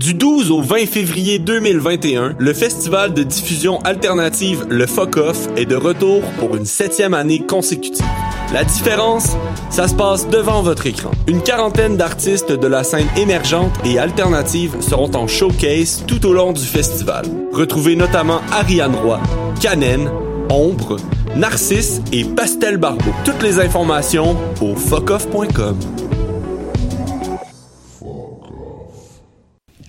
Du 12 au 20 février 2021, le festival de diffusion alternative Le Fuck Off est de retour pour une septième année consécutive. La différence, ça se passe devant votre écran. Une quarantaine d'artistes de la scène émergente et alternative seront en showcase tout au long du festival. Retrouvez notamment Ariane Roy, Canen, Ombre, Narcisse et Pastel Barbeau. Toutes les informations au fuckoff.com.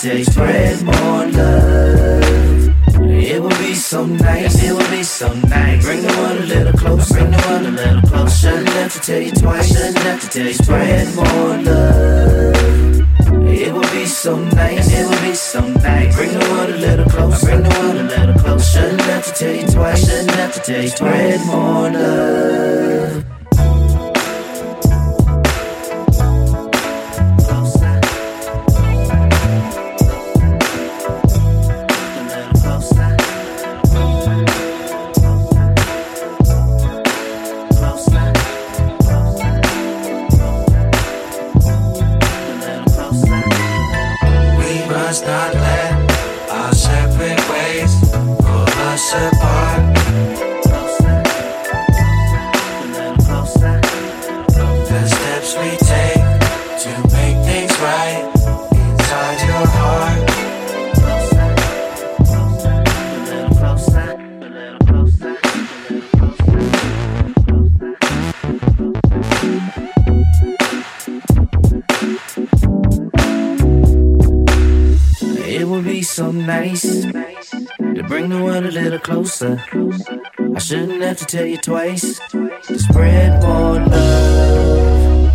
dirty closer. I shouldn't have to tell you twice to spread more love.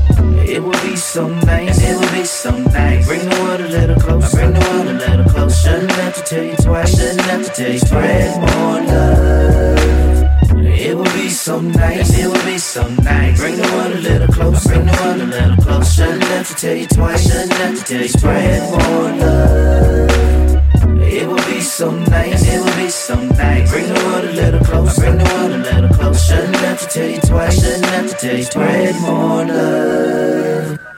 It would be so nice. It would be so nice. Bring the world a little closer. bring the world a little closer. Shouldn't have to tell you twice. Shouldn't have to tell you spread more love. It would be so nice. It would be so nice. Bring the world a little closer. bring the world a little closer. Shouldn't have to tell you twice. Shouldn't have to tell you spread more love. It would be so nice. It would be so nice. Bring the world a little closer. bring the world a little closer. Shouldn't have to tell you twice. Shouldn't have to tell you spread more love.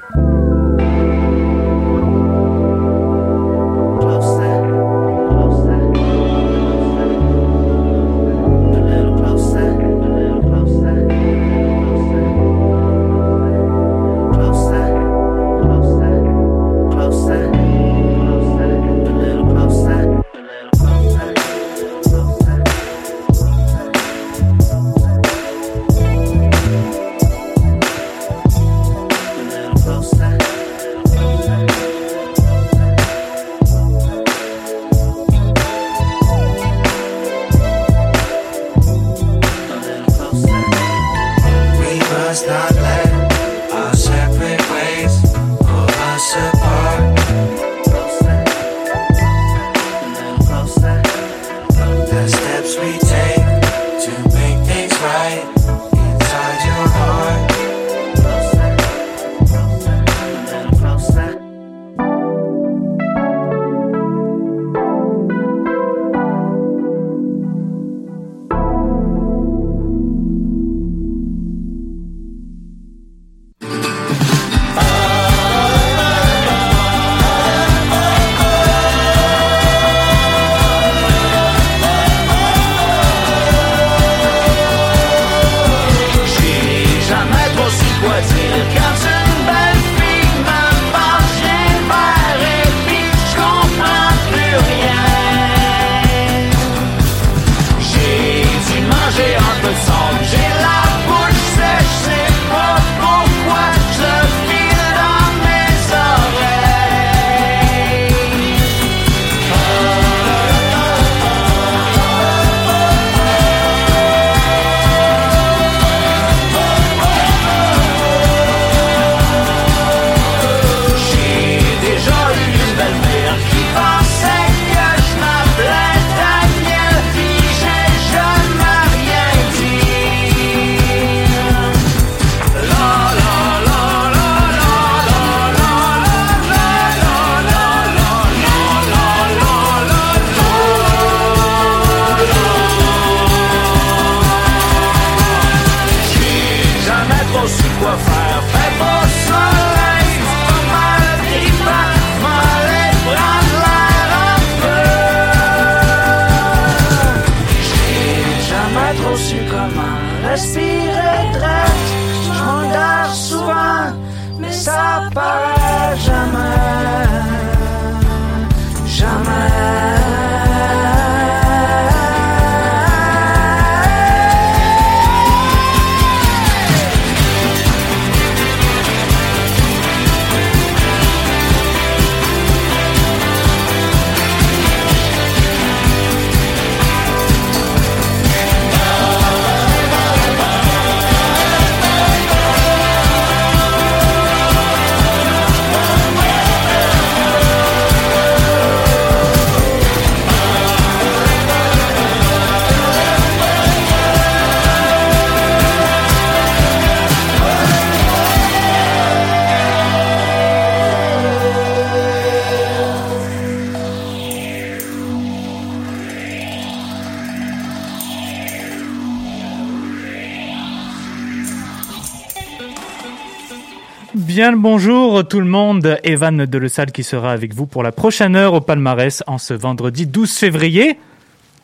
Bien le bonjour tout le monde, Evan de Le Salle qui sera avec vous pour la prochaine heure au palmarès en ce vendredi 12 février.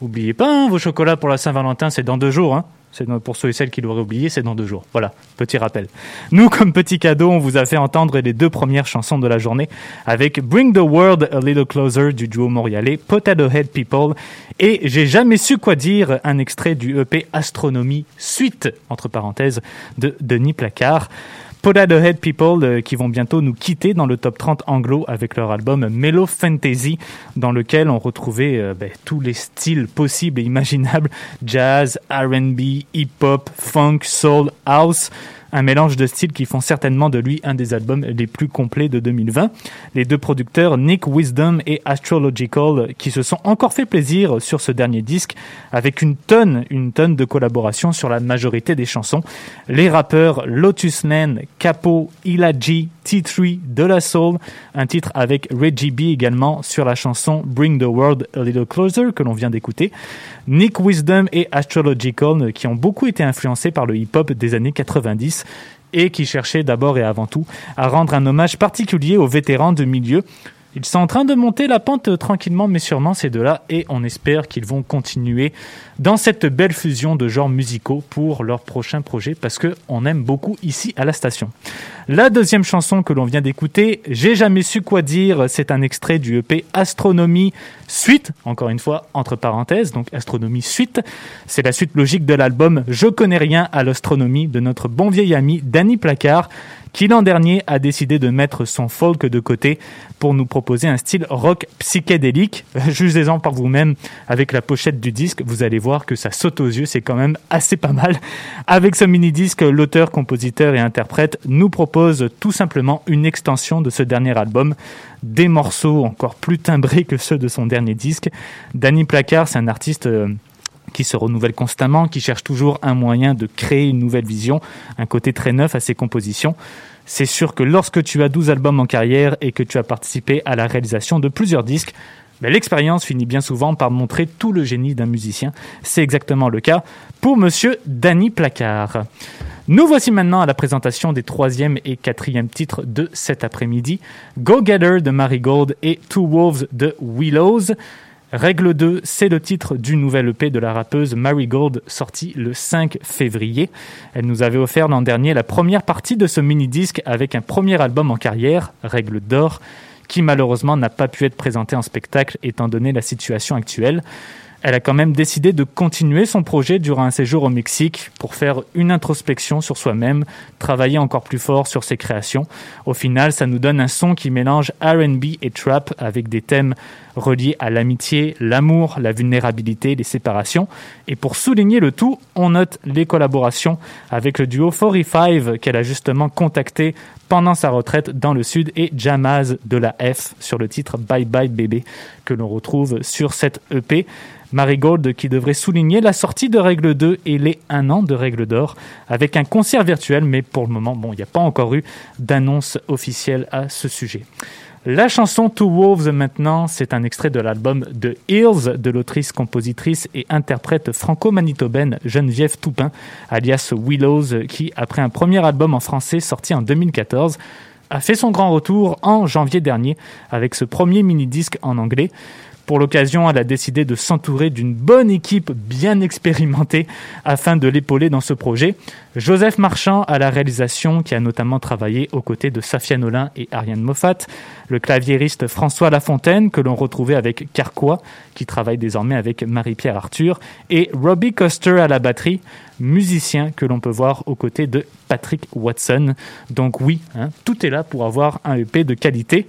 Oubliez pas, hein, vos chocolats pour la Saint-Valentin, c'est dans deux jours. Hein. C'est pour ceux et celles qui l'auraient oublié, c'est dans deux jours. Voilà, petit rappel. Nous, comme petit cadeau, on vous a fait entendre les deux premières chansons de la journée avec Bring the World a Little Closer du duo montréalais Potato Head People et J'ai jamais su quoi dire, un extrait du EP Astronomie Suite, entre parenthèses, de Denis Placard. Potato Head People euh, qui vont bientôt nous quitter dans le top 30 anglo avec leur album Mellow Fantasy dans lequel on retrouvait euh, ben, tous les styles possibles et imaginables. Jazz, R&B, hip-hop, funk, soul, house un mélange de styles qui font certainement de lui un des albums les plus complets de 2020. Les deux producteurs Nick Wisdom et Astrological qui se sont encore fait plaisir sur ce dernier disque avec une tonne, une tonne de collaborations sur la majorité des chansons. Les rappeurs Lotus Lane, Capo, Ilaji, T3, De La Soul, un titre avec Reggie B également sur la chanson Bring the World a Little Closer que l'on vient d'écouter. Nick Wisdom et Astrological qui ont beaucoup été influencés par le hip-hop des années 90 et qui cherchaient d'abord et avant tout à rendre un hommage particulier aux vétérans de milieu. Ils sont en train de monter la pente tranquillement mais sûrement ces deux-là et on espère qu'ils vont continuer dans cette belle fusion de genres musicaux pour leur prochain projet parce que on aime beaucoup ici à la station. La deuxième chanson que l'on vient d'écouter, J'ai jamais su quoi dire, c'est un extrait du EP Astronomie Suite, encore une fois entre parenthèses, donc Astronomie Suite. C'est la suite logique de l'album Je connais rien à l'astronomie de notre bon vieil ami Danny Placard qui l'an dernier a décidé de mettre son folk de côté pour nous proposer un style rock psychédélique. Jugez-en par vous-même avec la pochette du disque. Vous allez voir que ça saute aux yeux. C'est quand même assez pas mal. Avec ce mini-disque, l'auteur, compositeur et interprète nous propose tout simplement une extension de ce dernier album. Des morceaux encore plus timbrés que ceux de son dernier disque. Danny Placard, c'est un artiste euh, qui se renouvelle constamment, qui cherche toujours un moyen de créer une nouvelle vision, un côté très neuf à ses compositions. C'est sûr que lorsque tu as 12 albums en carrière et que tu as participé à la réalisation de plusieurs disques, ben, l'expérience finit bien souvent par montrer tout le génie d'un musicien. C'est exactement le cas pour monsieur Danny Placard. Nous voici maintenant à la présentation des troisième et quatrième titres de cet après-midi. Go Getter de Marigold et Two Wolves de Willows. Règle 2, c'est le titre du nouvel EP de la rappeuse Marigold sorti le 5 février. Elle nous avait offert l'an dernier la première partie de ce mini-disque avec un premier album en carrière, Règle d'or, qui malheureusement n'a pas pu être présenté en spectacle étant donné la situation actuelle. Elle a quand même décidé de continuer son projet durant un séjour au Mexique pour faire une introspection sur soi-même, travailler encore plus fort sur ses créations. Au final, ça nous donne un son qui mélange RB et trap avec des thèmes reliés à l'amitié, l'amour, la vulnérabilité, les séparations. Et pour souligner le tout, on note les collaborations avec le duo 45 qu'elle a justement contacté pendant sa retraite dans le sud et Jamaz de la F sur le titre Bye Bye Bébé que l'on retrouve sur cette EP. Marigold qui devrait souligner la sortie de Règle 2 et les 1 an de Règle d'Or avec un concert virtuel, mais pour le moment, bon, il n'y a pas encore eu d'annonce officielle à ce sujet. La chanson Two Wolves maintenant, c'est un extrait de l'album The Hills de l'autrice, compositrice et interprète franco-manitobaine Geneviève Toupin, alias Willows, qui, après un premier album en français sorti en 2014, a fait son grand retour en janvier dernier avec ce premier mini-disque en anglais. Pour l'occasion, elle a décidé de s'entourer d'une bonne équipe bien expérimentée afin de l'épauler dans ce projet. Joseph Marchand à la réalisation, qui a notamment travaillé aux côtés de Safia Nolin et Ariane Moffat. Le claviériste François Lafontaine, que l'on retrouvait avec Carquois, qui travaille désormais avec Marie-Pierre Arthur. Et Robbie Coster à la batterie, musicien que l'on peut voir aux côtés de Patrick Watson. Donc oui, hein, tout est là pour avoir un EP de qualité.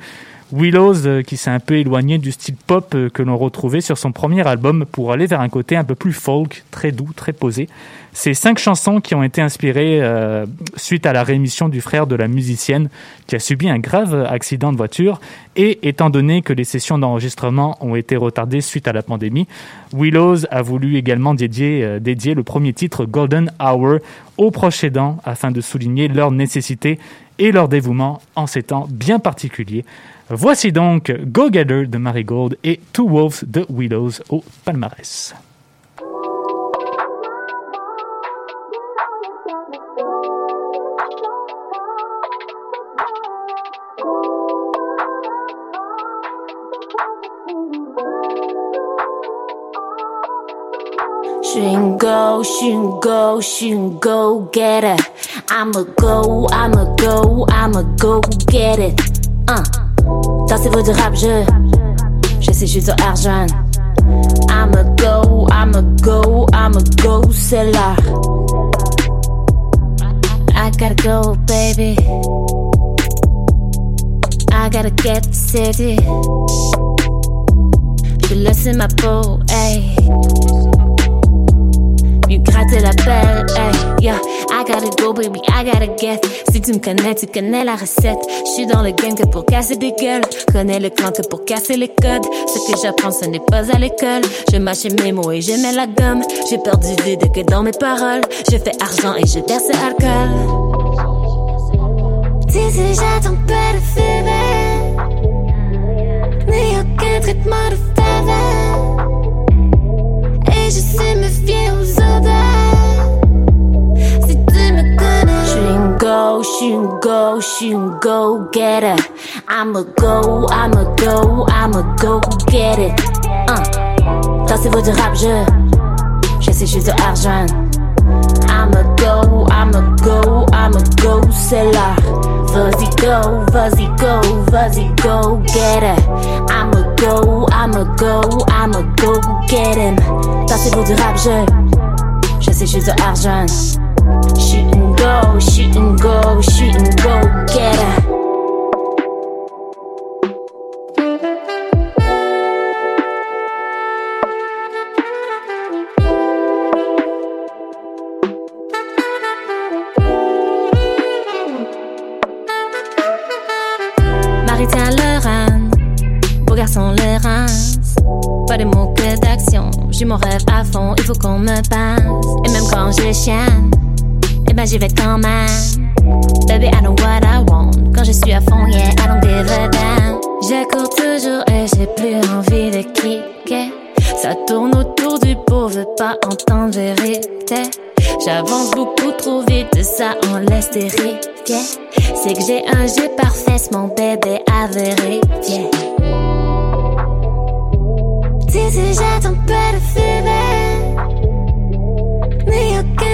Willows euh, qui s'est un peu éloigné du style pop euh, que l'on retrouvait sur son premier album pour aller vers un côté un peu plus folk, très doux, très posé. Ces cinq chansons qui ont été inspirées euh, suite à la réémission du frère de la musicienne qui a subi un grave accident de voiture et étant donné que les sessions d'enregistrement ont été retardées suite à la pandémie, Willows a voulu également dédier, dédier le premier titre Golden Hour aux proches aidants afin de souligner leur nécessité et leur dévouement en ces temps bien particuliers. Voici donc Go Gather de Marigold et Two Wolves de Willows au palmarès. She go, she go, she go get it. I'ma go, I'ma go, I'ma go get. Uh. Dans ces de rap, je, je sais, je suis argent. I'ma go, I'ma go, I'ma go, c'est là. I gotta go, baby. I gotta get city. Je laisse ma peau, hey. Mieux gratter la belle, hey, yeah. Gotta go, baby, I get. Si tu me connais, tu connais la recette. Je suis dans le game que pour casser des gueules. Connais le clan que pour casser les codes. Ce que j'apprends, ce n'est pas à l'école. Je mâche mes mots et mets la gomme. J'ai perdu vide que dans mes paroles. Je fais argent et je verse alcool. Déjà ton père de fever. Ni aucun traitement de faveur. Et je sais me fier aux odeurs. Go, she go, she go get it. I'ma go, I'ma go, I'ma go get it. Uh. Ces de rap, je, je sais, je suis argent. I'ma go, I'ma go, I'ma go, c'est là. Vas-y go, vas-y go, vas-y go, get it. I'ma go, I'ma go, I'ma go, get him. Dans ces de rap, je, je sais, je suis argent. Shoot and go, shoot and go, shoot and go, get it. J'y vais quand même. Baby, I know what I want. Quand je suis à fond, yeah, I don't give a damn. Je cours toujours et j'ai plus envie de cliquer. Ça tourne autour du pot, veux pas entendre vérité. J'avance beaucoup trop vite, ça on laisse vérifier. C'est que j'ai un jeu parfait, mon bébé à vérifier. Si, j'attends pas de fever.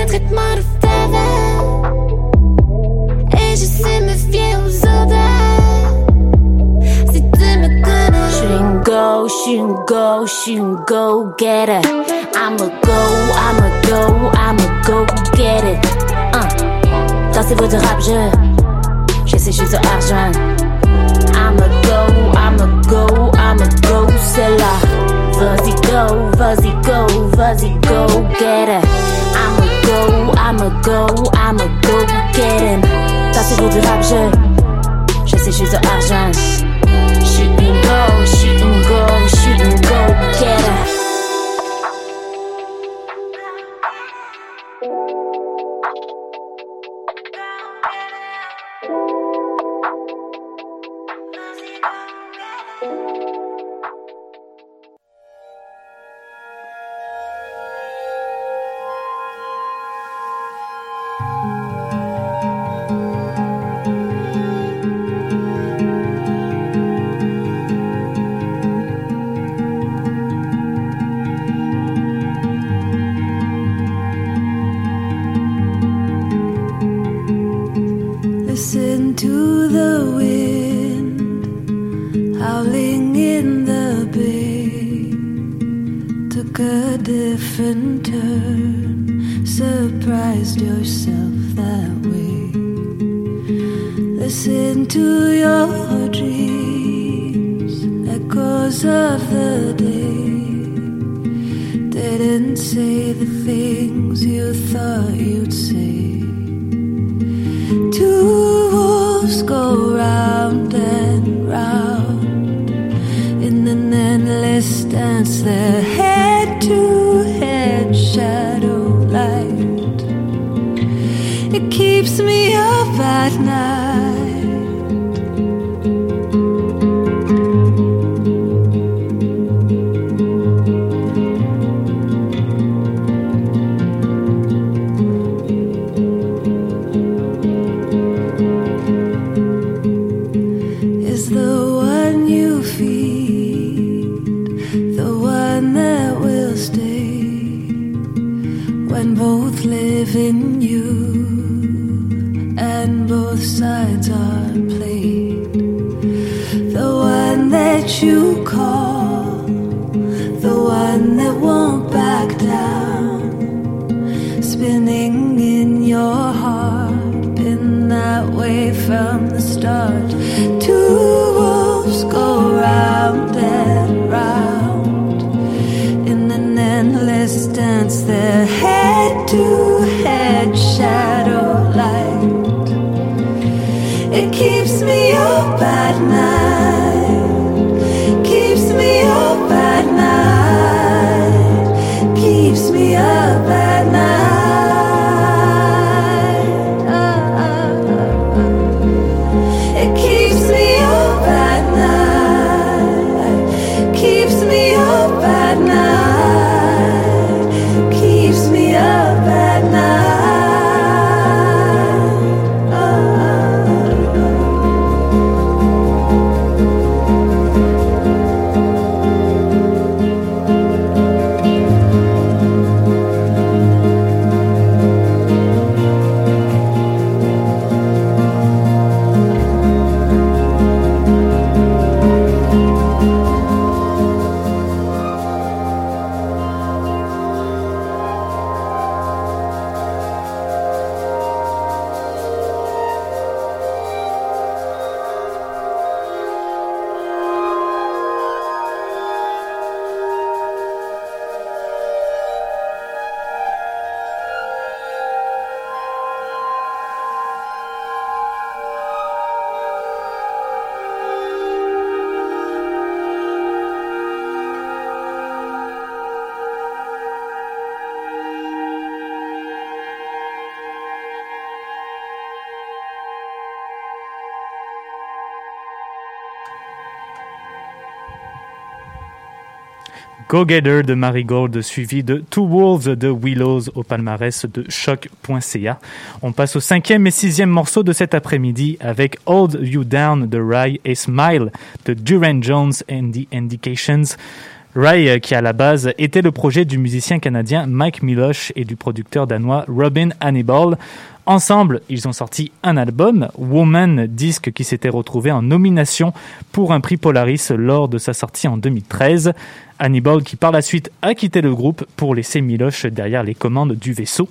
Ni aucun traitement de faveur. Et je sais me fier aux odeurs. Si tu me connais, Je suis une go, je suis une go, je suis une go getter. I'm a go, I'm a go, I'm a go get it. Uh. Dansez-vous du rap, je, je sais, je suis argent. I'm a go, I'm a go, I'm a go, c'est là. Vas-y go, vas-y go, vas-y go get it. I'm a go, I'm a go, get it. Dansez-vous du rap, je, je sais, je suis au argent. Shoot and go, shoot and go, both sides are played. The one that you call, the one that won't back down, spinning in your heart, been that way from the start. Two wolves go round and round in an endless dance, their head to me up at night, Go Getter de Marigold, suivi de Two Wolves de Willows au palmarès de choc.ca. On passe au cinquième et sixième morceau de cet après-midi avec Hold You Down de Rye et Smile de Duran Jones and the Indications. Rye, euh, qui à la base était le projet du musicien canadien Mike Milosh et du producteur danois Robin Hannibal. Ensemble, ils ont sorti un album, Woman, disque qui s'était retrouvé en nomination pour un prix Polaris lors de sa sortie en 2013. Hannibal qui par la suite a quitté le groupe pour laisser Miloche derrière les commandes du vaisseau.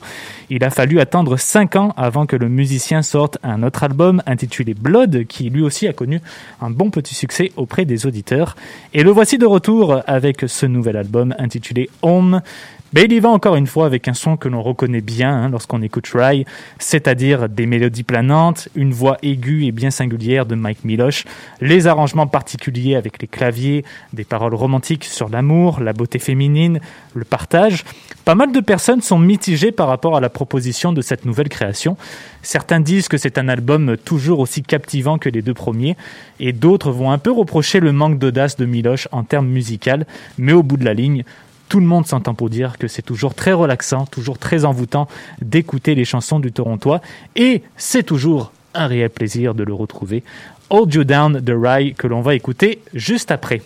Il a fallu attendre 5 ans avant que le musicien sorte un autre album intitulé Blood qui lui aussi a connu un bon petit succès auprès des auditeurs. Et le voici de retour avec ce nouvel album intitulé Home. Mais il y va encore une fois avec un son que l'on reconnaît bien hein, lorsqu'on écoute Rye, c'est-à-dire des mélodies planantes, une voix aiguë et bien singulière de Mike Miloche, les arrangements particuliers avec les claviers, des paroles romantiques sur l'amour, la beauté féminine, le partage. Pas mal de personnes sont mitigées par rapport à la proposition de cette nouvelle création. Certains disent que c'est un album toujours aussi captivant que les deux premiers, et d'autres vont un peu reprocher le manque d'audace de Miloche en termes musical, mais au bout de la ligne, tout le monde s'entend pour dire que c'est toujours très relaxant, toujours très envoûtant d'écouter les chansons du Torontois et c'est toujours un réel plaisir de le retrouver. Hold You Down de Rye que l'on va écouter juste après.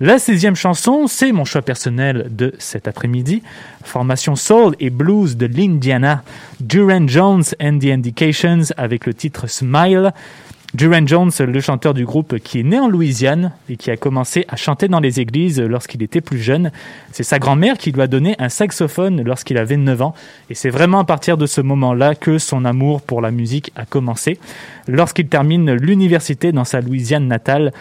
La sixième chanson, c'est mon choix personnel de cet après-midi. Formation Soul et Blues de l'Indiana. Duran Jones and the Indications avec le titre Smile. Duran Jones, le chanteur du groupe qui est né en Louisiane et qui a commencé à chanter dans les églises lorsqu'il était plus jeune. C'est sa grand-mère qui lui a donné un saxophone lorsqu'il avait 9 ans. Et c'est vraiment à partir de ce moment-là que son amour pour la musique a commencé. Lorsqu'il termine l'université dans sa Louisiane natale,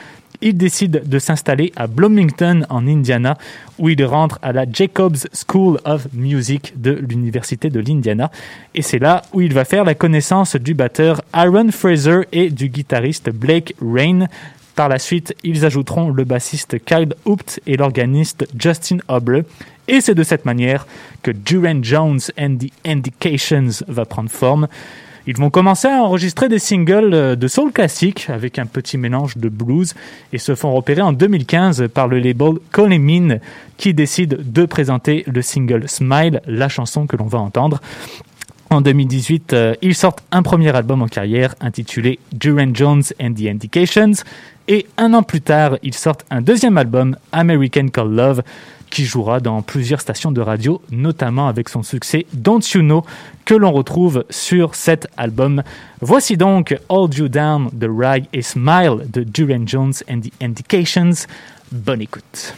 il décide de s'installer à Bloomington en Indiana où il rentre à la Jacobs School of Music de l'Université de l'Indiana. Et c'est là où il va faire la connaissance du batteur Aaron Fraser et du guitariste Blake Rain. Par la suite, ils ajouteront le bassiste Kyle Hoopt et l'organiste Justin Obre. Et c'est de cette manière que Duran Jones and the Indications va prendre forme. Ils vont commencer à enregistrer des singles euh, de soul classique avec un petit mélange de blues et se font repérer en 2015 par le label Colemin qui décide de présenter le single Smile, la chanson que l'on va entendre. En 2018, euh, ils sortent un premier album en carrière intitulé Duran Jones and the Indications et un an plus tard, ils sortent un deuxième album, American Call Love, qui jouera dans plusieurs stations de radio, notamment avec son succès Don't You Know, que l'on retrouve sur cet album. Voici donc Hold You Down de Rye et Smile de Duran Jones and the Indications. Bonne écoute.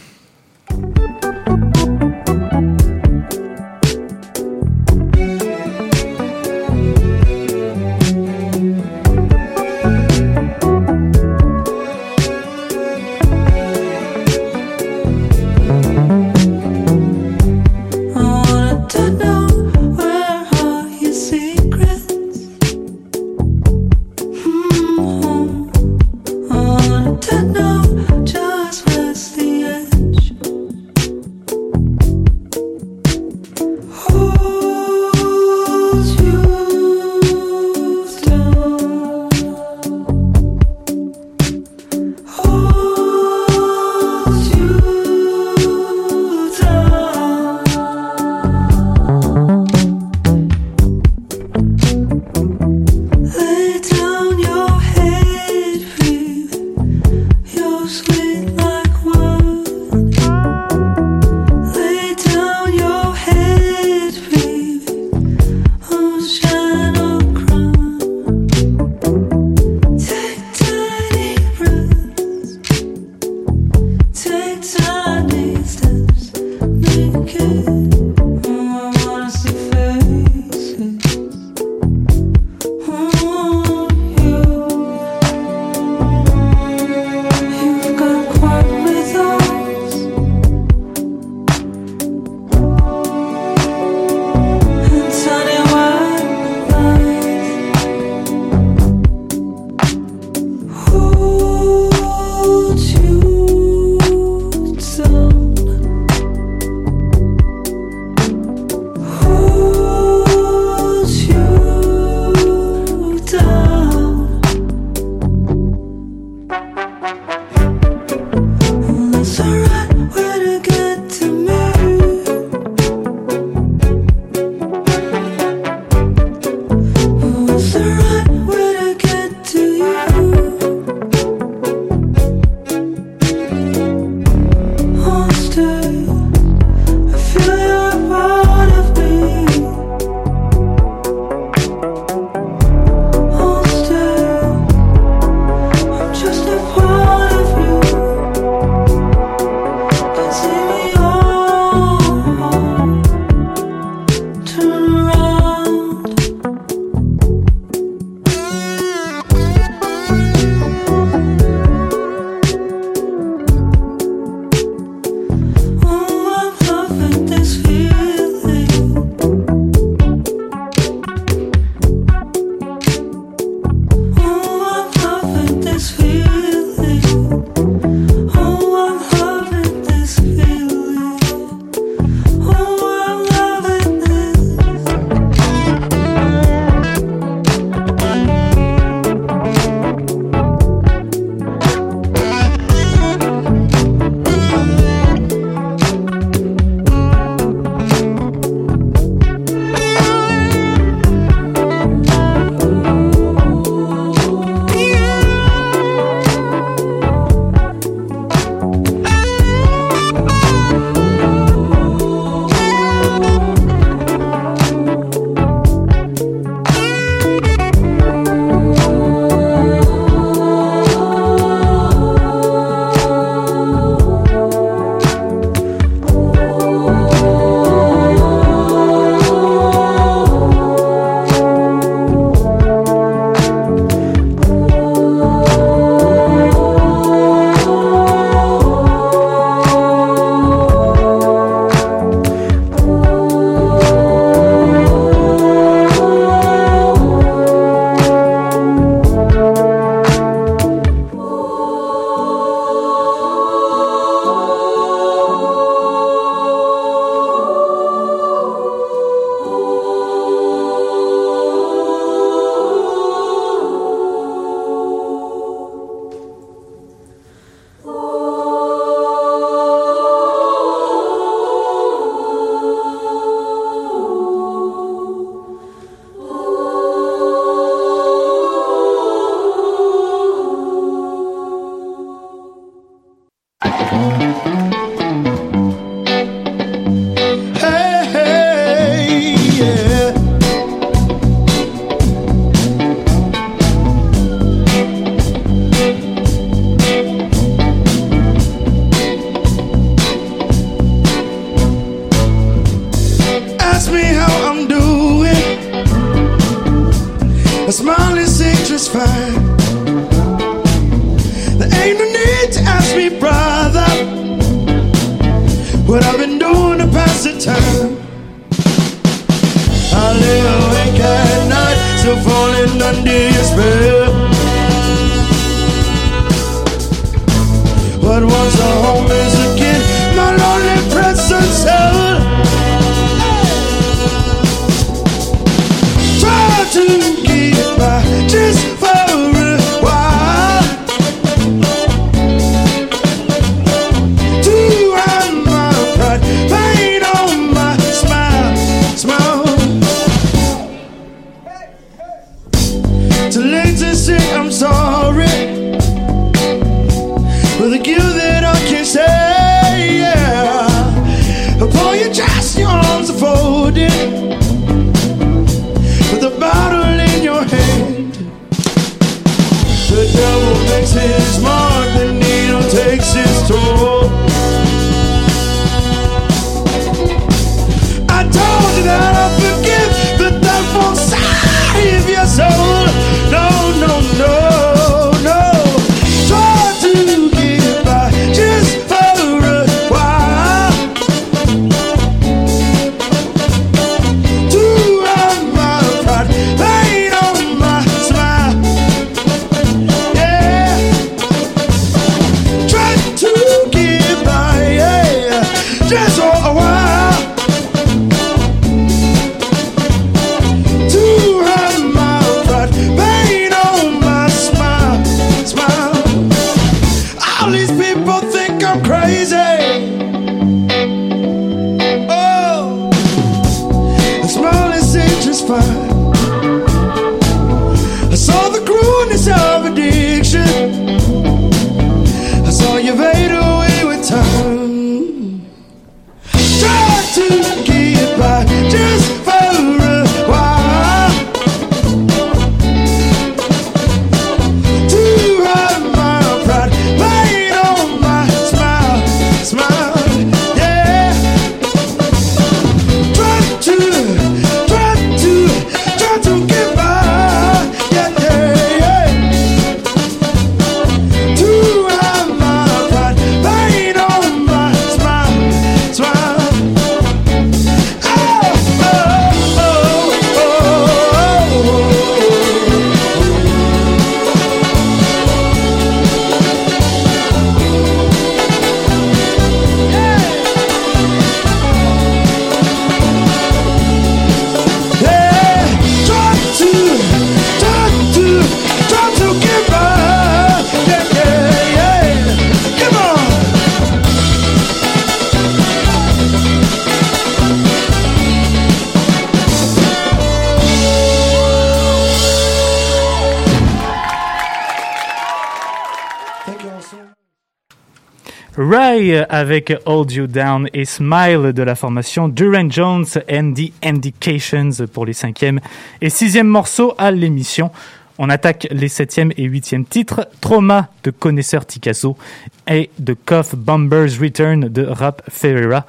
The devil makes his mark, the needle takes his toll. Rai avec Hold You Down et Smile de la formation Duran Jones and the Indications pour les cinquième et sixième morceaux à l'émission. On attaque les septième et huitième titres, Trauma de Connaisseur Tikazo et de Cough Bomber's Return de Rap Ferreira.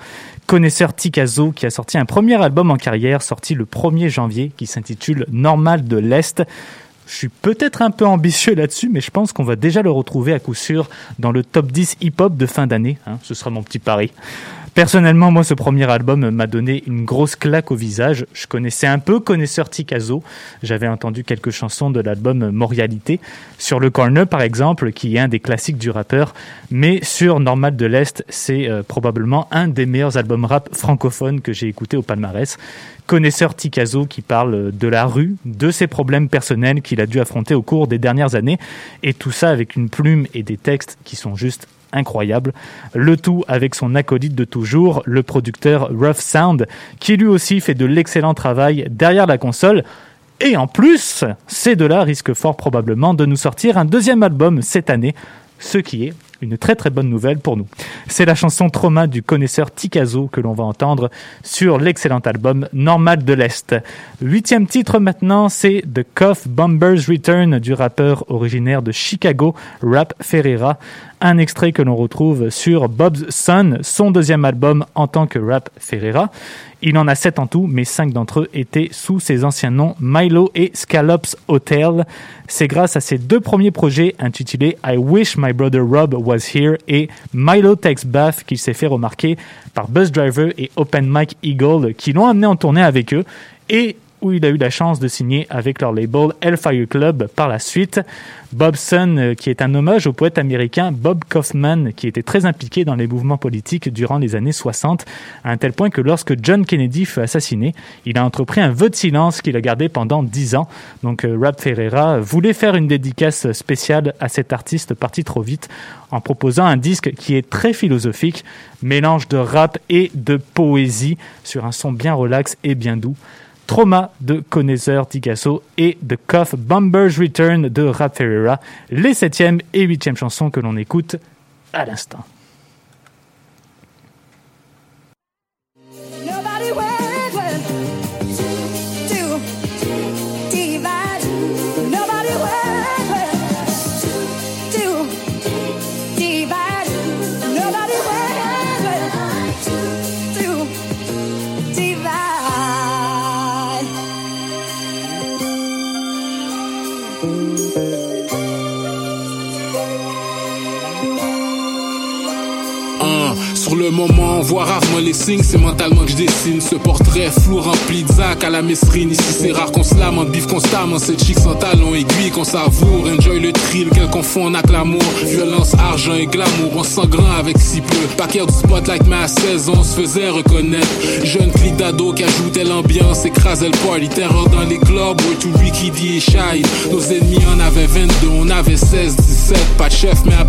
Connaisseur Tikazo qui a sorti un premier album en carrière sorti le 1er janvier qui s'intitule Normal de l'Est. Je suis peut-être un peu ambitieux là-dessus, mais je pense qu'on va déjà le retrouver à coup sûr dans le top 10 hip-hop de fin d'année. hein. Ce sera mon petit pari. Personnellement, moi, ce premier album m'a donné une grosse claque au visage. Je connaissais un peu Connaisseur Tikazo. J'avais entendu quelques chansons de l'album Morialité. Sur Le Corner, par exemple, qui est un des classiques du rappeur. Mais sur Normal de l'Est, c'est euh, probablement un des meilleurs albums rap francophones que j'ai écouté au palmarès. Connaisseur Tikazo qui parle de la rue, de ses problèmes personnels qu'il a dû affronter au cours des dernières années. Et tout ça avec une plume et des textes qui sont juste incroyables. Le tout avec son acolyte de toujours, le producteur Rough Sound, qui lui aussi fait de l'excellent travail derrière la console. Et en plus, ces deux-là risquent fort probablement de nous sortir un deuxième album cette année, ce qui est une très très bonne nouvelle pour nous. C'est la chanson Trauma du connaisseur Tikazo que l'on va entendre sur l'excellent album Normal de l'Est. Huitième titre maintenant, c'est The Cough Bomber's Return du rappeur originaire de Chicago, Rap Ferreira. Un extrait que l'on retrouve sur Bob's Son, son deuxième album en tant que Rap Ferreira. Il en a sept en tout, mais cinq d'entre eux étaient sous ses anciens noms Milo et Scallops Hotel. C'est grâce à ces deux premiers projets intitulés I Wish My Brother Rob Was Here et Milo Takes Bath qu'il s'est fait remarquer par Buzz Driver et Open Mike Eagle qui l'ont amené en tournée avec eux où il a eu la chance de signer avec leur label Hellfire Club par la suite. Bobson, euh, qui est un hommage au poète américain Bob Kaufman, qui était très impliqué dans les mouvements politiques durant les années 60, à un tel point que lorsque John Kennedy fut assassiné, il a entrepris un vœu de silence qu'il a gardé pendant dix ans. Donc euh, Rap Ferreira voulait faire une dédicace spéciale à cet artiste parti trop vite en proposant un disque qui est très philosophique, mélange de rap et de poésie sur un son bien relax et bien doux. Trauma de connaisseur Ticasso et The Cough Bomber's Return de Rap Ferreira, les septième et huitième chansons que l'on écoute à l'instant. Le moment, on voit les signes, c'est mentalement que je dessine ce portrait flou rempli de zac à la mesrine. Ici, c'est rare qu'on se lame, on biffe constamment. Cette chic sans talon aiguille qu'on savoure. Enjoy le thrill qu'elle confond avec l'amour. Violence, argent et glamour, on sent grand avec si peu. Paquet du spotlight, mais à 16 ans, on se faisait reconnaître. Jeune clic d'ado qui ajoutait l'ambiance, écrasait le party. Terreur dans les clubs, way to Ricky D et Shy. Nos ennemis en avaient 22, on avait 16, 17. Pas de chef, mais à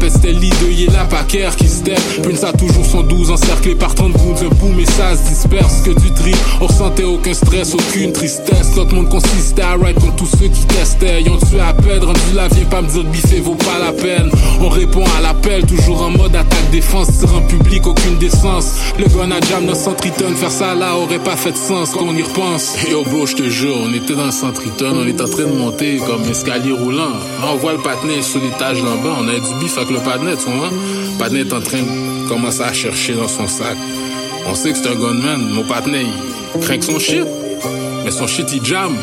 il est là, Packer qui step. Prince a toujours son 12 encerclé par 30 goûts un boom et ça se disperse que du tri. On ressentait aucun stress, aucune tristesse. Notre monde consistait à ride contre tous ceux qui testaient. Ont tué à peine, rendu là, viens pas me dire biffer vaut pas la peine. On répond à l'appel, toujours en mode attaque-défense, tir en public, aucune décence. Le gun à jam dans Centriton, faire ça là aurait pas fait de sens quand on y repense. Yo bro, je te jure, on était dans Centriton, on est en train de monter comme escalier roulant. On voit le patinet sur l'étage on a du bif avec le patinet, tu vois. Le patinet est en train de commencer à chercher dans son sac. On sait que c'est un gunman, mon patinet, il craint son shit. Mais son shit, il jam.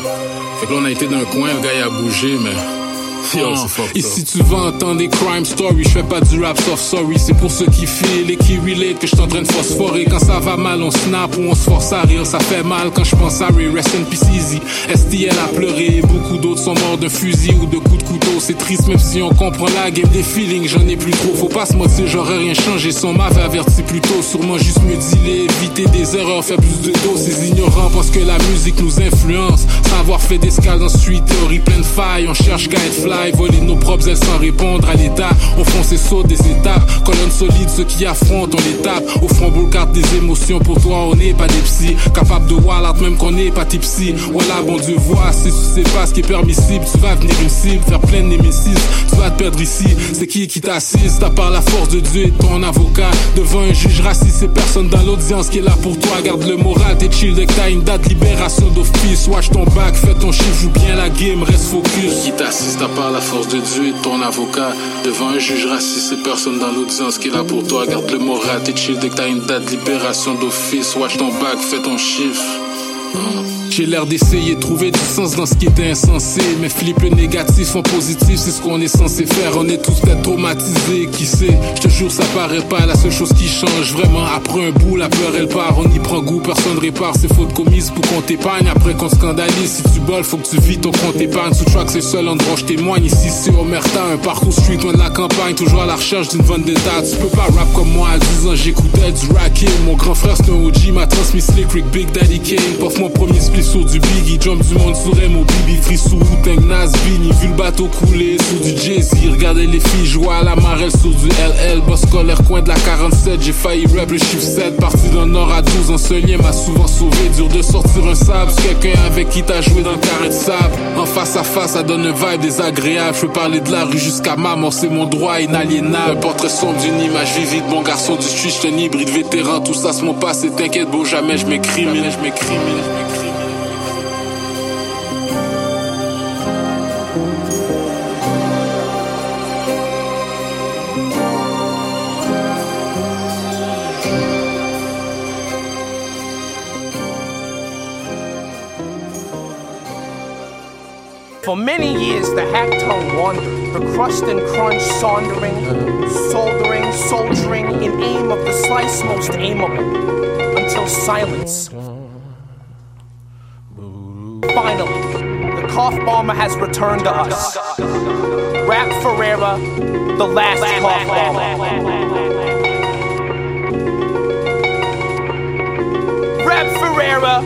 Fait que là, on a été d'un coin, le gars, il a bougé, mais... Yo, Ici tu vas entendre des crime stories, je fais pas du rap soft sorry, c'est pour ceux qui feel et qui relate que je en train de phosphorer. Quand ça va mal, on snap ou on se force à rire, ça fait mal quand je pense à Ray, rest in peace easy. STL a pleuré, beaucoup d'autres sont morts d'un fusil ou de coups de couteau. C'est triste même si on comprend la game des feelings, j'en ai plus trop. Faut pas se mentir, j'aurais rien changé, son m'avait averti plus tôt. Sûrement juste me dealer, éviter des erreurs, faire plus de dos. Ces ignorants pensent que la musique nous influence. Savoir fait d'escale dans suite, théorie pleine de failles, on cherche guide fly, voler nos propres ailes sans répondre à l'état. On fonce et saute des étapes, colonne solide, ceux qui affrontent, on les tape. Au front carte des émotions, pour toi on n'est pas des psys. Capable de l'art même qu'on n'est pas tipsy. Voilà, bon Dieu, vois, si tu sais pas ce qui est permissible, tu vas venir cible, faire plein de tu vas te perdre ici. C'est qui qui t'assiste, à part la force de Dieu et ton avocat? Devant un juge raciste, c'est personne dans l'audience qui est là pour toi. Garde le moral, t'es chill dès que t'as une date, libération d'office. Watch ton bac, fais ton chiffre, joue bien la game, reste focus. Qui t'assiste à part la force de Dieu et ton avocat. Devant un juge raciste, c'est personne dans l'audience qui est là pour toi. Garde le moral, t'es chill dès que t'as une date, libération d'office. Watch ton bac, fais ton chiffre. Hein. J'ai l'air d'essayer de trouver du sens dans ce qui était insensé. Mais flip le négatif en positif, c'est ce qu'on est censé faire. On est tous peut-être traumatisés, qui sait Je te jure, ça paraît pas la seule chose qui change. Vraiment, après un bout, la peur elle part. On y prend goût, personne répare ses fautes commises pour qu'on t'épargne. Après qu'on scandalise, si tu boles, faut que tu vis ton compte épargne. Sous track, c'est le seul endroit où je témoigne. Ici, c'est Omerta, un parcours street, loin de la campagne. Toujours à la recherche d'une vendetta. Tu peux pas rap comme moi à 10 ans, j'écoutais du racking. Mon grand frère, c'est un OG, m'a transmis Slick Rick, Big Daddy Kane. Pof mon premier split sur du Biggie, jump du monde sur mon Bibi, free sous Wu-Tang, Nas, Vini, vu le bateau couler sur du Jay-Z, regardez les filles jouer à la marelle sur du LL, boss scolaire, coin de la 47, j'ai failli rap le chiffre 7, parti d'un nord à 12, un seul lien m'a souvent sauvé, dur de sortir un sable, quelqu'un avec qui t'as joué dans le carré de sable, en face à face, ça donne un vibe désagréable, je peux parler de la rue jusqu'à ma mort, c'est mon droit inaliénable, portrait sombre d'une image vivide, bon garçon du street, un hybride vétéran, tout ça c'est mon passé, t'inquiète beau, jamais je m'écris, jamais je m'écris, je m'écris. For many years, the hack tongue wandered, the crust and crunch saundering, soldering, soldiering in aim of the slice most aimable, until silence. Finally, the cough bomber has returned to us. Rap Ferreira, the last cough bomber. Rap Ferreira,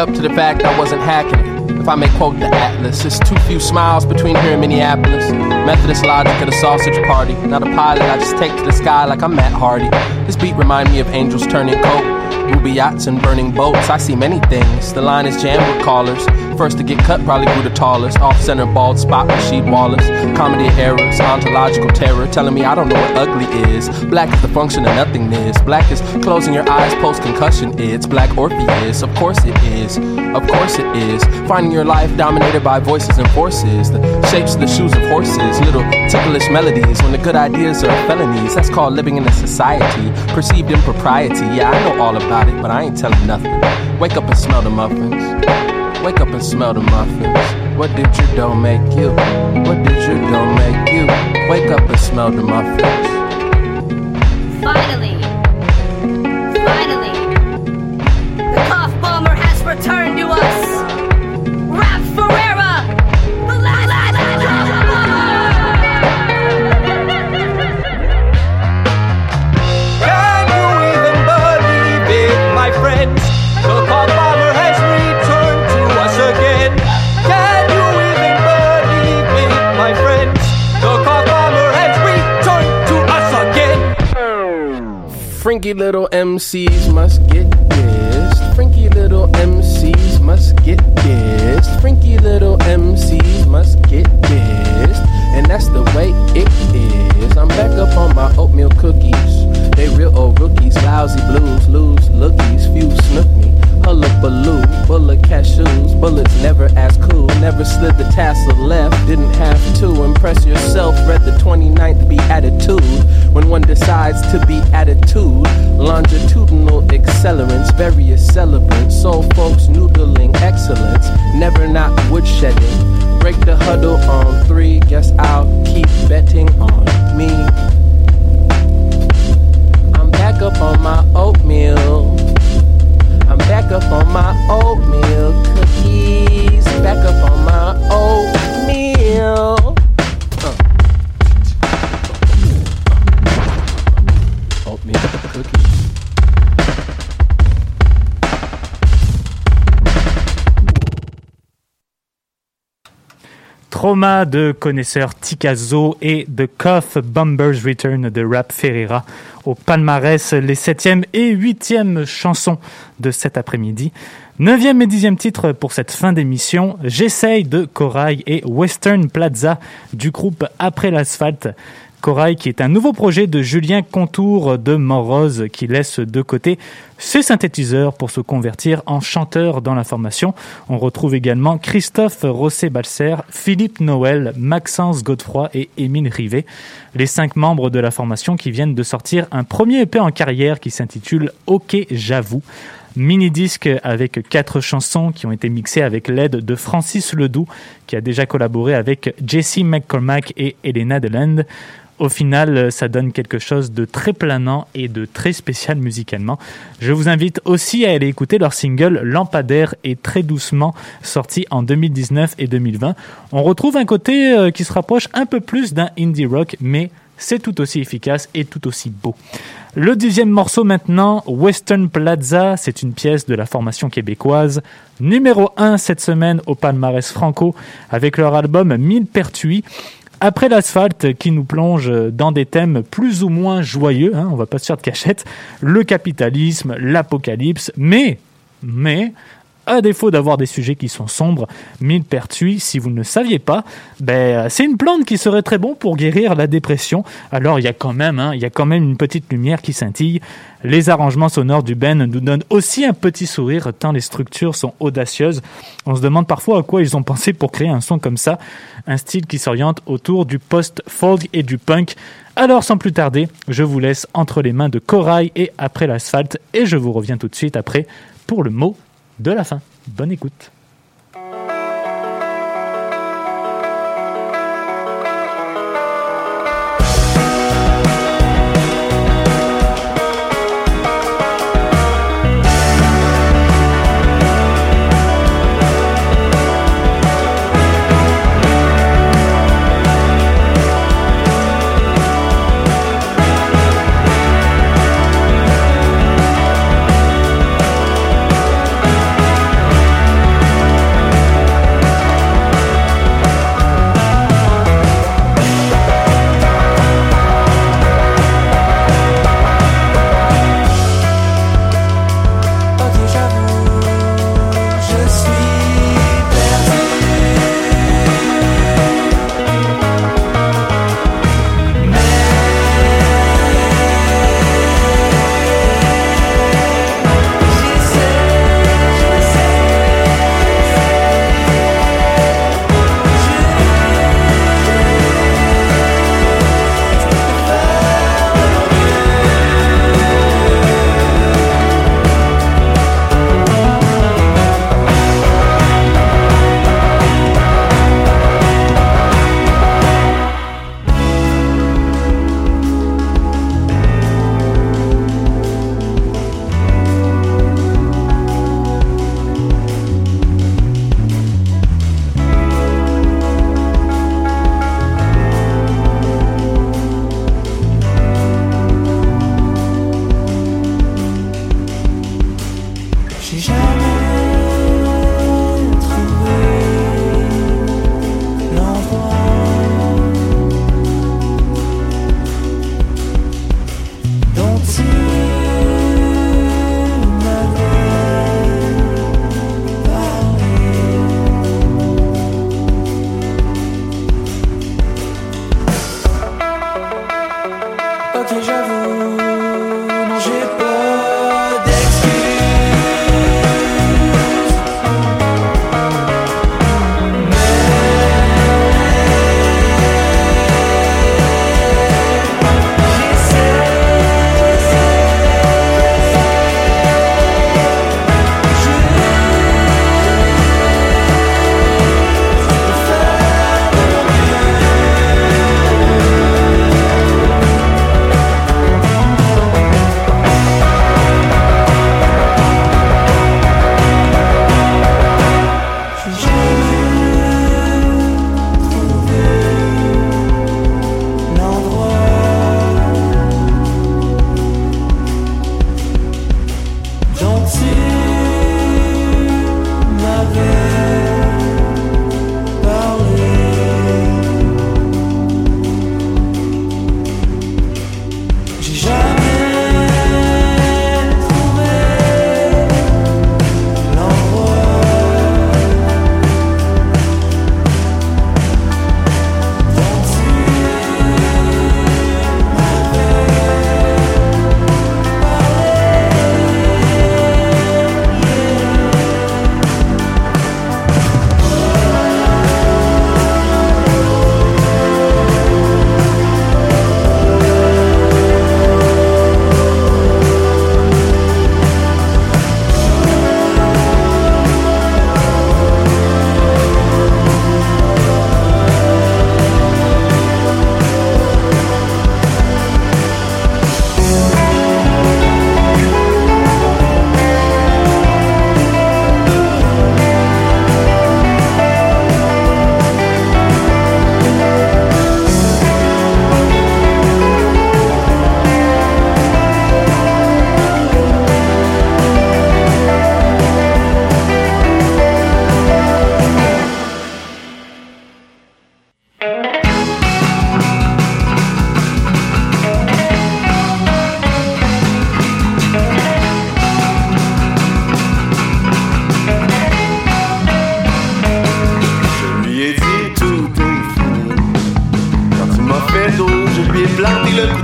up to the fact I wasn't hacking. If I may quote the Atlas, it's too few smiles between here and Minneapolis. Methodist logic at a sausage party. Not a pilot, I just take to the sky like I'm Matt Hardy. This beat remind me of angels turning coat. Ruby yachts and burning boats. I see many things. The line is jammed with callers. First to get cut probably grew the tallest. Off center bald spot Rasheed Wallace. Comedy errors, ontological terror. Telling me I don't know what ugly is. Black is the function of nothingness. Black is closing your eyes post concussion. It's black Orpheus. Of course it is. Of course it is. Finding your life dominated by voices and forces. The shapes the shoes of horses. Little ticklish melodies. When the good ideas are felonies. That's called living in a society. Perceived impropriety. Yeah, I know all about it, but I ain't telling nothing. Wake up and smell the muffins. Wake up and smell the muffins. What did your dough make you? What did your dough make you? Wake up and smell the muffins. Little MCs must get pissed. Frinky little MCs must get pissed. Frinky little MCs must get pissed. And that's the way it is. I'm back up on my oatmeal cookies. They real old rookies, lousy blues, lose lookies, few snook me. Hullabaloo, full of cashews, bullets never as cool, never slid the tassel left, didn't have to impress yourself. Read the 29th Beatitude when one decides to be attitude, longitudinal accelerants, various celebrants, soul folks noodling excellence, never not woodshedding. Break the huddle on three, guess I'll keep betting on me. I'm back up on my oatmeal. Back up on my oatmeal cookies. Back up on my oatmeal. Trauma de connaisseurs Tikazo et The Cough Bombers Return de Rap Ferreira au palmarès les 7e et 8e chansons de cet après-midi. 9e et 10e titre pour cette fin d'émission, J'essaye de Corail et Western Plaza du groupe Après l'asphalte. Corail qui est un nouveau projet de Julien Contour de Morose qui laisse de côté ses synthétiseurs pour se convertir en chanteur dans la formation. On retrouve également Christophe Rosset-Balser, Philippe Noël, Maxence Godefroy et Émile Rivet, les cinq membres de la formation qui viennent de sortir un premier EP en carrière qui s'intitule Ok j'avoue. Mini-disque avec quatre chansons qui ont été mixées avec l'aide de Francis Ledoux qui a déjà collaboré avec Jesse McCormack et Elena Deland. Au final, ça donne quelque chose de très planant et de très spécial musicalement. Je vous invite aussi à aller écouter leur single Lampadaire et Très doucement, sorti en 2019 et 2020. On retrouve un côté euh, qui se rapproche un peu plus d'un indie rock, mais c'est tout aussi efficace et tout aussi beau. Le dixième morceau maintenant, Western Plaza, c'est une pièce de la formation québécoise. Numéro 1 cette semaine au palmarès franco avec leur album Mille Pertuis. Après l'asphalte qui nous plonge dans des thèmes plus ou moins joyeux, hein, on va pas se faire de cachette, le capitalisme, l'apocalypse, mais, mais, À défaut d'avoir des sujets qui sont sombres, millepertuis, si vous ne le saviez pas, ben, c'est une plante qui serait très bon pour guérir la dépression. Alors il y a quand même, hein, il une petite lumière qui scintille. Les arrangements sonores du Ben nous donnent aussi un petit sourire tant les structures sont audacieuses. On se demande parfois à quoi ils ont pensé pour créer un son comme ça, un style qui s'oriente autour du post-folk et du punk. Alors sans plus tarder, je vous laisse entre les mains de Corail et après l'asphalte et je vous reviens tout de suite après pour le mot de la fin. Bonne écoute.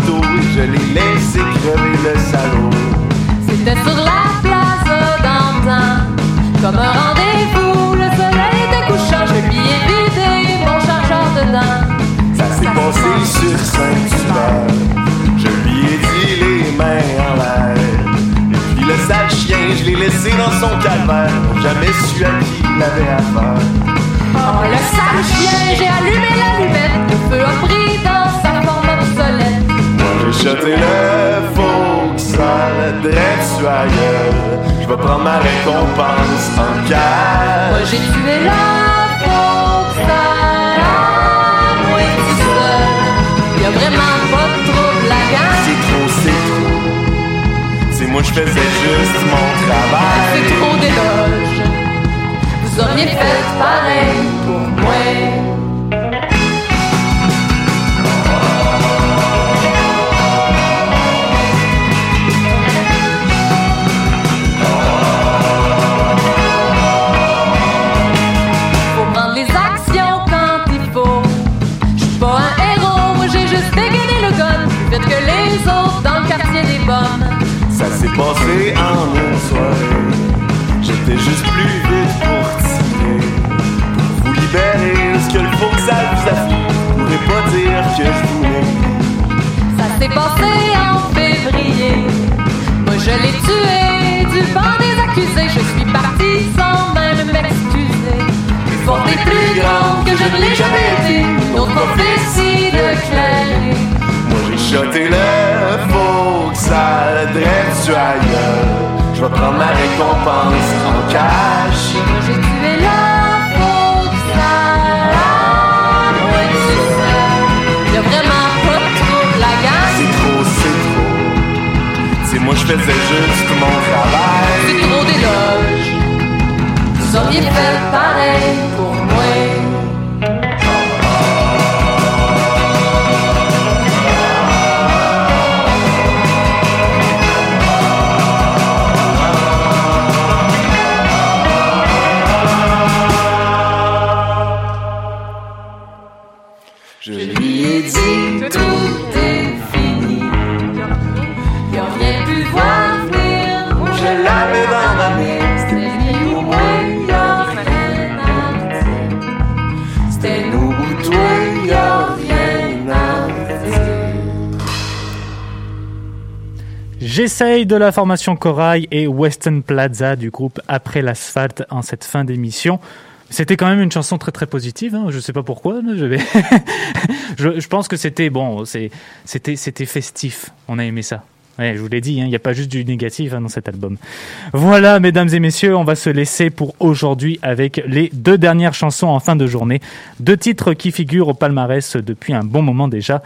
Je l'ai laissé crever le salaud. C'était sur la place d'antan, comme un rendez-vous. Le soleil était couchant, je lui ai vidé mon chargeur dedans. Ça s'est passé sur Saint-Hubert. Je lui ai dit les mains en l'air. Et puis le sale chien, je l'ai laissé dans son calvaire. Jamais su à qui il avait affaire. Oh, le sale chien, j'ai allumé l'allumette. Le feu a pris Moi j'ai jeté le faux sale drette sur la gueule. Je vais prendre ma récompense en Moi cash. j'ai tué la fausse à moi tout seul. Y'a vraiment pas de trouble la gang. C'est trop, c'est trop. C'est moi je faisais juste mon travail. C'est trop d'éloges. Vous auriez fait pareil pour moi. Ça s'est passé en une soirée. J'étais juste plus vite pour tirer. Pour vous libérer, ce que le faut que ça vous a fait. Je pourrais pas dire que je voulais. Ça s'est passé en février. Moi je l'ai tué du banc des accusés. Je suis parti sans même m'excuser. Plus forte et plus grande que je ne l'ai jamais été. Notre prophétie de clairer. Moi j'ai shoté le faux que ça le dresse sur la gueule. Je vais prendre ma récompense en cash. J'ai tué la. Ouais, c'est ça. Y'a vraiment pas trouble la. C'est trop, c'est trop. C'est moi je faisais juste mon travail. C'est trop d'éloges. Vous auriez fait pareil De la formation Corail et Western Plaza du groupe Après l'asphalte en cette fin d'émission. C'était quand même une chanson très très positive. Hein. Je sais pas pourquoi. Je, pense que c'était bon. C'était festif. On a aimé ça. Je vous l'ai dit. hein, Il n'y a pas juste du négatif hein, dans cet album. Voilà, mesdames et messieurs, on va se laisser pour aujourd'hui avec les deux dernières chansons en fin de journée. Deux titres qui figurent au palmarès depuis un bon moment déjà.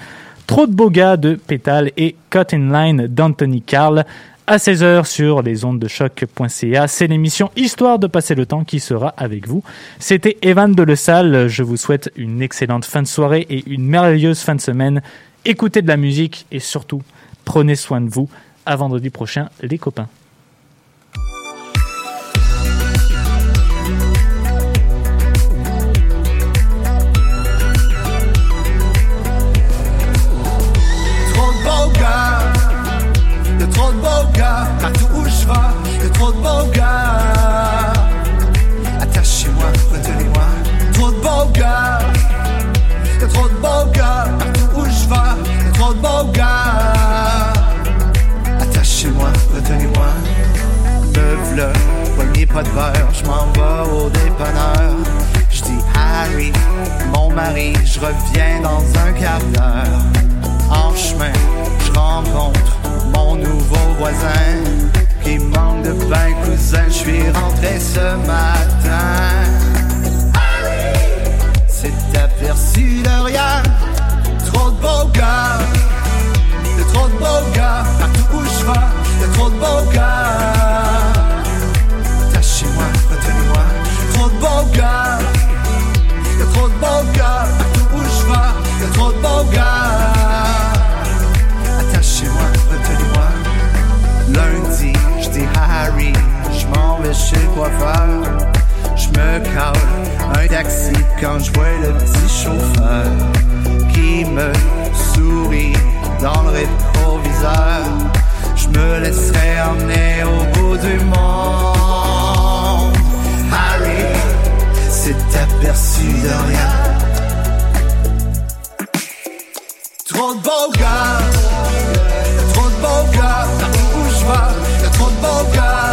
Trop de beaux de Pétale et Cut in Line d'Anthony Carl à 16h sur les ondes de choc.ca. C'est l'émission Histoire de passer le temps qui sera avec vous. C'était Evan de Le Salle. Je vous souhaite une excellente fin de soirée et une merveilleuse fin de semaine. Écoutez de la musique et surtout, prenez soin de vous. À vendredi prochain, les copains. De je m'en vais au dépanneur. Je dis Harry, mon mari, je reviens dans un quart d'heure. En chemin, je rencontre mon nouveau voisin qui manque de pain, cousin. Je suis rentré ce matin. C'est aperçu de rien. Trop de beaux gars, y'a trop de beaux gars. Partout où je vais, y'a trop de beaux gars. Boga, ja trop de Boga, à tout bouge pas, y a trop de Boga. Attachez-moi, retenez-moi. Lundi, je dis Harry, je vais chez le coiffeur. Je me cale un taxi quand je vois le petit chauffeur qui me sourit dans le rétroviseur. Je me laisserai emmener au bout du monde. aperçu de rien. Trop de beaux gars, trop de beaux gars, partout où je vois, trop de beaux gars.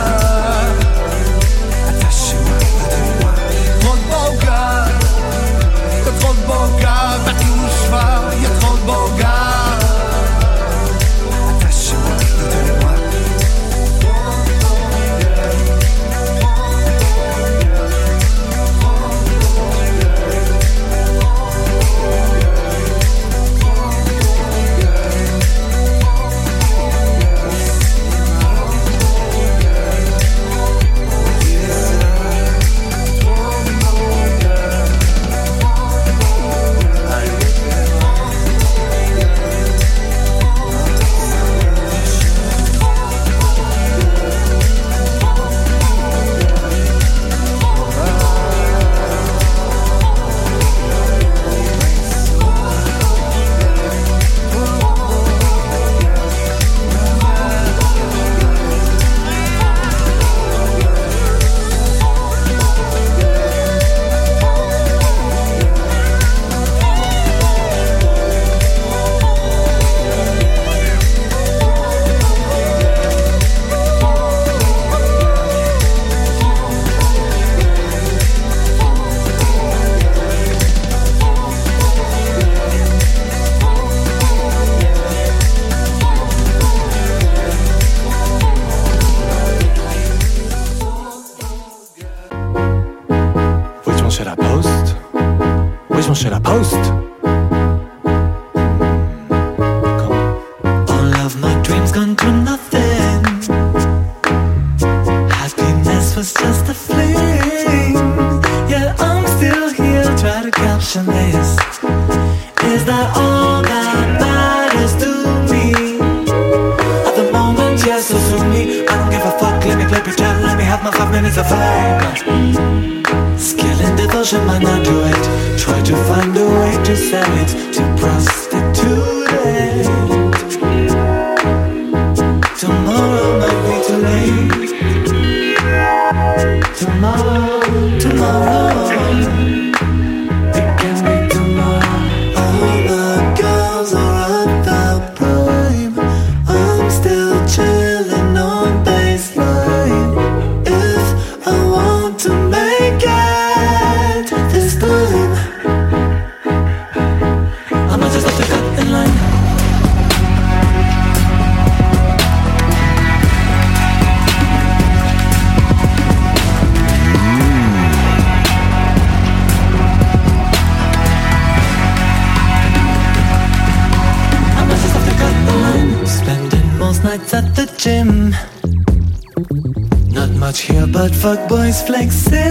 to Fuckboys flexing.